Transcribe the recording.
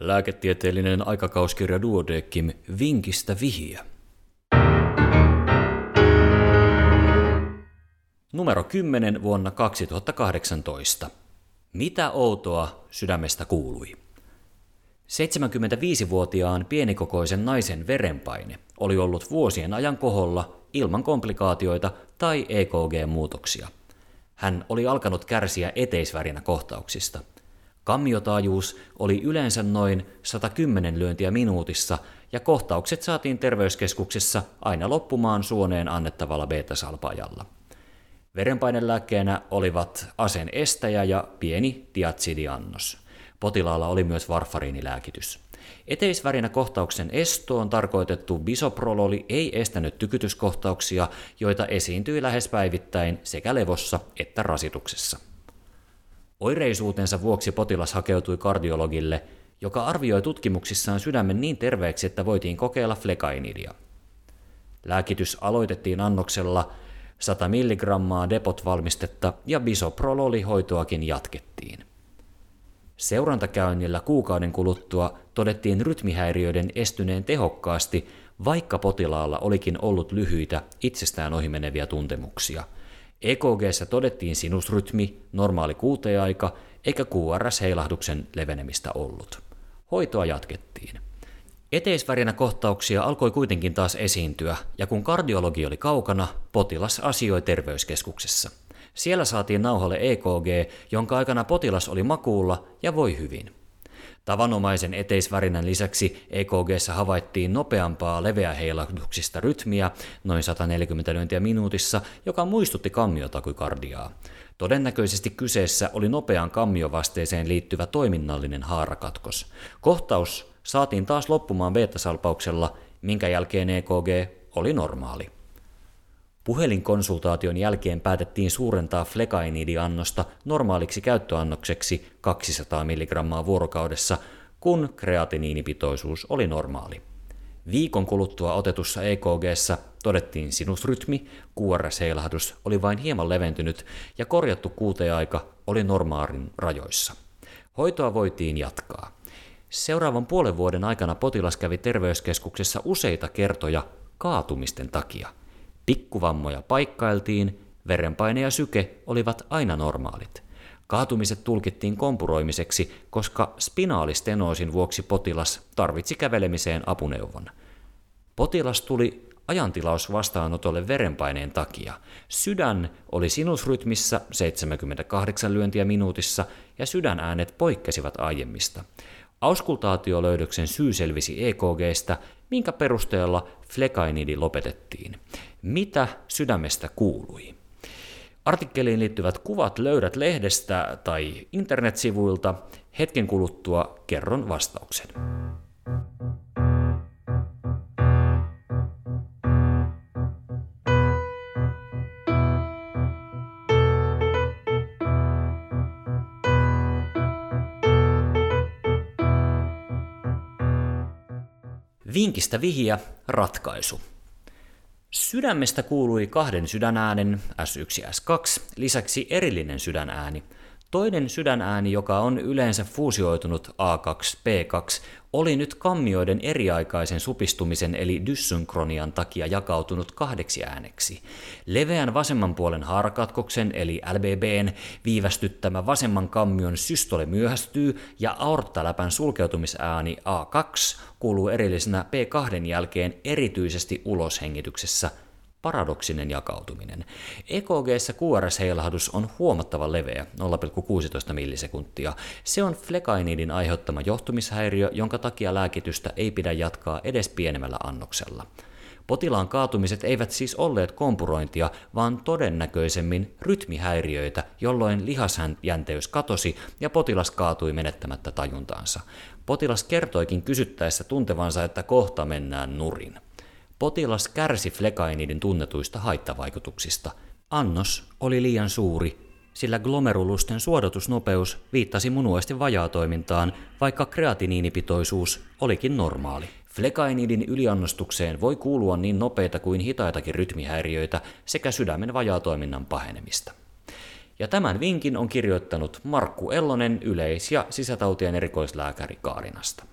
Lääketieteellinen aikakauskirja Duodeckim Vinkistä vihiä. Numero 10 vuonna 2018. Mitä outoa sydämestä kuului? 75-vuotiaan pienikokoisen naisen verenpaine oli ollut vuosien ajan koholla ilman komplikaatioita tai EKG-muutoksia. Hän oli alkanut kärsiä eteisvärinä kohtauksista. Kammiotaajuus oli yleensä noin 110 lyöntiä minuutissa ja kohtaukset saatiin terveyskeskuksessa aina loppumaan suoneen annettavalla beta-salpaajalla. Verenpainelääkkeenä olivat asen estäjä ja pieni tiatsidiannos. Potilaalla oli myös varfariinilääkitys. Eteisvärinä kohtauksen estoon tarkoitettu bisoprololi ei estänyt tykytyskohtauksia, joita esiintyi lähes päivittäin sekä levossa että rasituksessa. Oireisuutensa vuoksi potilas hakeutui kardiologille, joka arvioi tutkimuksissaan sydämen niin terveeksi, että voitiin kokeilla flekainidia. Lääkitys aloitettiin annoksella 100 mg depot-valmistetta ja bisoprololi-hoitoakin jatkettiin. Seurantakäynnillä kuukauden kuluttua todettiin rytmihäiriöiden estyneen tehokkaasti, vaikka potilaalla olikin ollut lyhyitä, itsestään ohimeneviä tuntemuksia. EKGssä todettiin sinusrytmi, normaali kuuteaika, eikä QRS-heilahduksen levenemistä ollut. Hoitoa jatkettiin. Eteisvärinä kohtauksia alkoi kuitenkin taas esiintyä, ja kun kardiologi oli kaukana, potilas asioi terveyskeskuksessa. Siellä saatiin nauhalle EKG, jonka aikana potilas oli makuulla ja voi hyvin. Tavanomaisen eteisvärinän lisäksi EKGssä havaittiin nopeampaa leveäheilahduksista rytmiä, noin 140 lyöntiä minuutissa, joka muistutti kammiotakykardiaa. Todennäköisesti kyseessä oli nopean kammiovasteeseen liittyvä toiminnallinen haarakatkos. Kohtaus saatiin taas loppumaan beta-salpauksella, minkä jälkeen EKG oli normaali. Puhelinkonsultaation jälkeen päätettiin suurentaa flekainidiannosta normaaliksi käyttöannokseksi 200 mg vuorokaudessa, kun kreatiniinipitoisuus oli normaali. Viikon kuluttua otetussa EKGssä todettiin sinusrytmi, QRS-heilahdus oli vain hieman leventynyt ja korjattu kuuteaika oli normaalin rajoissa. Hoitoa voitiin jatkaa. Seuraavan puolen vuoden aikana potilas kävi terveyskeskuksessa useita kertoja kaatumisten takia – Pikkuvammoja paikkailtiin, verenpaine ja syke olivat aina normaalit. Kaatumiset tulkittiin kompuroimiseksi, koska spinaalistenoosin vuoksi potilas tarvitsi kävelemiseen apuneuvon. Potilas tuli ajantilaus vastaanotolle verenpaineen takia. Sydän oli sinusrytmissä 78 lyöntiä minuutissa ja sydänäänet poikkesivat aiemmista. Auskultaatiolöydöksen syy selvisi EKGstä, minkä perusteella flekainidi lopetettiin. Mitä sydämestä kuului? Artikkeliin liittyvät kuvat löydät lehdestä tai internetsivuilta. Hetken kuluttua kerron vastauksen. Vinkistä vihiä, ratkaisu. Sydämestä kuului kahden sydänäänen, S1 ja S2, lisäksi erillinen sydänääni. Toinen sydänääni, joka on yleensä fuusioitunut A2-P2, oli nyt kammioiden eriaikaisen supistumisen eli dyssynkronian takia jakautunut kahdeksi ääneksi. Leveän vasemman puolen haarakatkoksen eli LBBn viivästyttämä vasemman kammion systole myöhästyy ja aorttaläpän sulkeutumisääni A2 kuuluu erillisenä P2 jälkeen erityisesti uloshengityksessä paradoksinen jakautuminen. EKGssä QRS-heilahdus on huomattavan leveä, 0,16 millisekuntia. Se on flekainidin aiheuttama johtumishäiriö, jonka takia lääkitystä ei pidä jatkaa edes pienemmällä annoksella. Potilaan kaatumiset eivät siis olleet kompurointia, vaan todennäköisemmin rytmihäiriöitä, jolloin lihasjänteys katosi ja potilas kaatui menettämättä tajuntaansa. Potilas kertoikin kysyttäessä tuntevansa, että kohta mennään nurin. Potilas kärsi flekainidin tunnetuista haittavaikutuksista. Annos oli liian suuri, sillä glomerulusten suodatusnopeus viittasi munuaisten vajaatoimintaan, vaikka kreatiniinipitoisuus olikin normaali. Flekainidin yliannostukseen voi kuulua niin nopeita kuin hitaitakin rytmihäiriöitä sekä sydämen vajaatoiminnan pahenemista. Ja tämän vinkin on kirjoittanut Markku Ellonen, yleis- ja sisätautien erikoislääkäri Kaarinasta.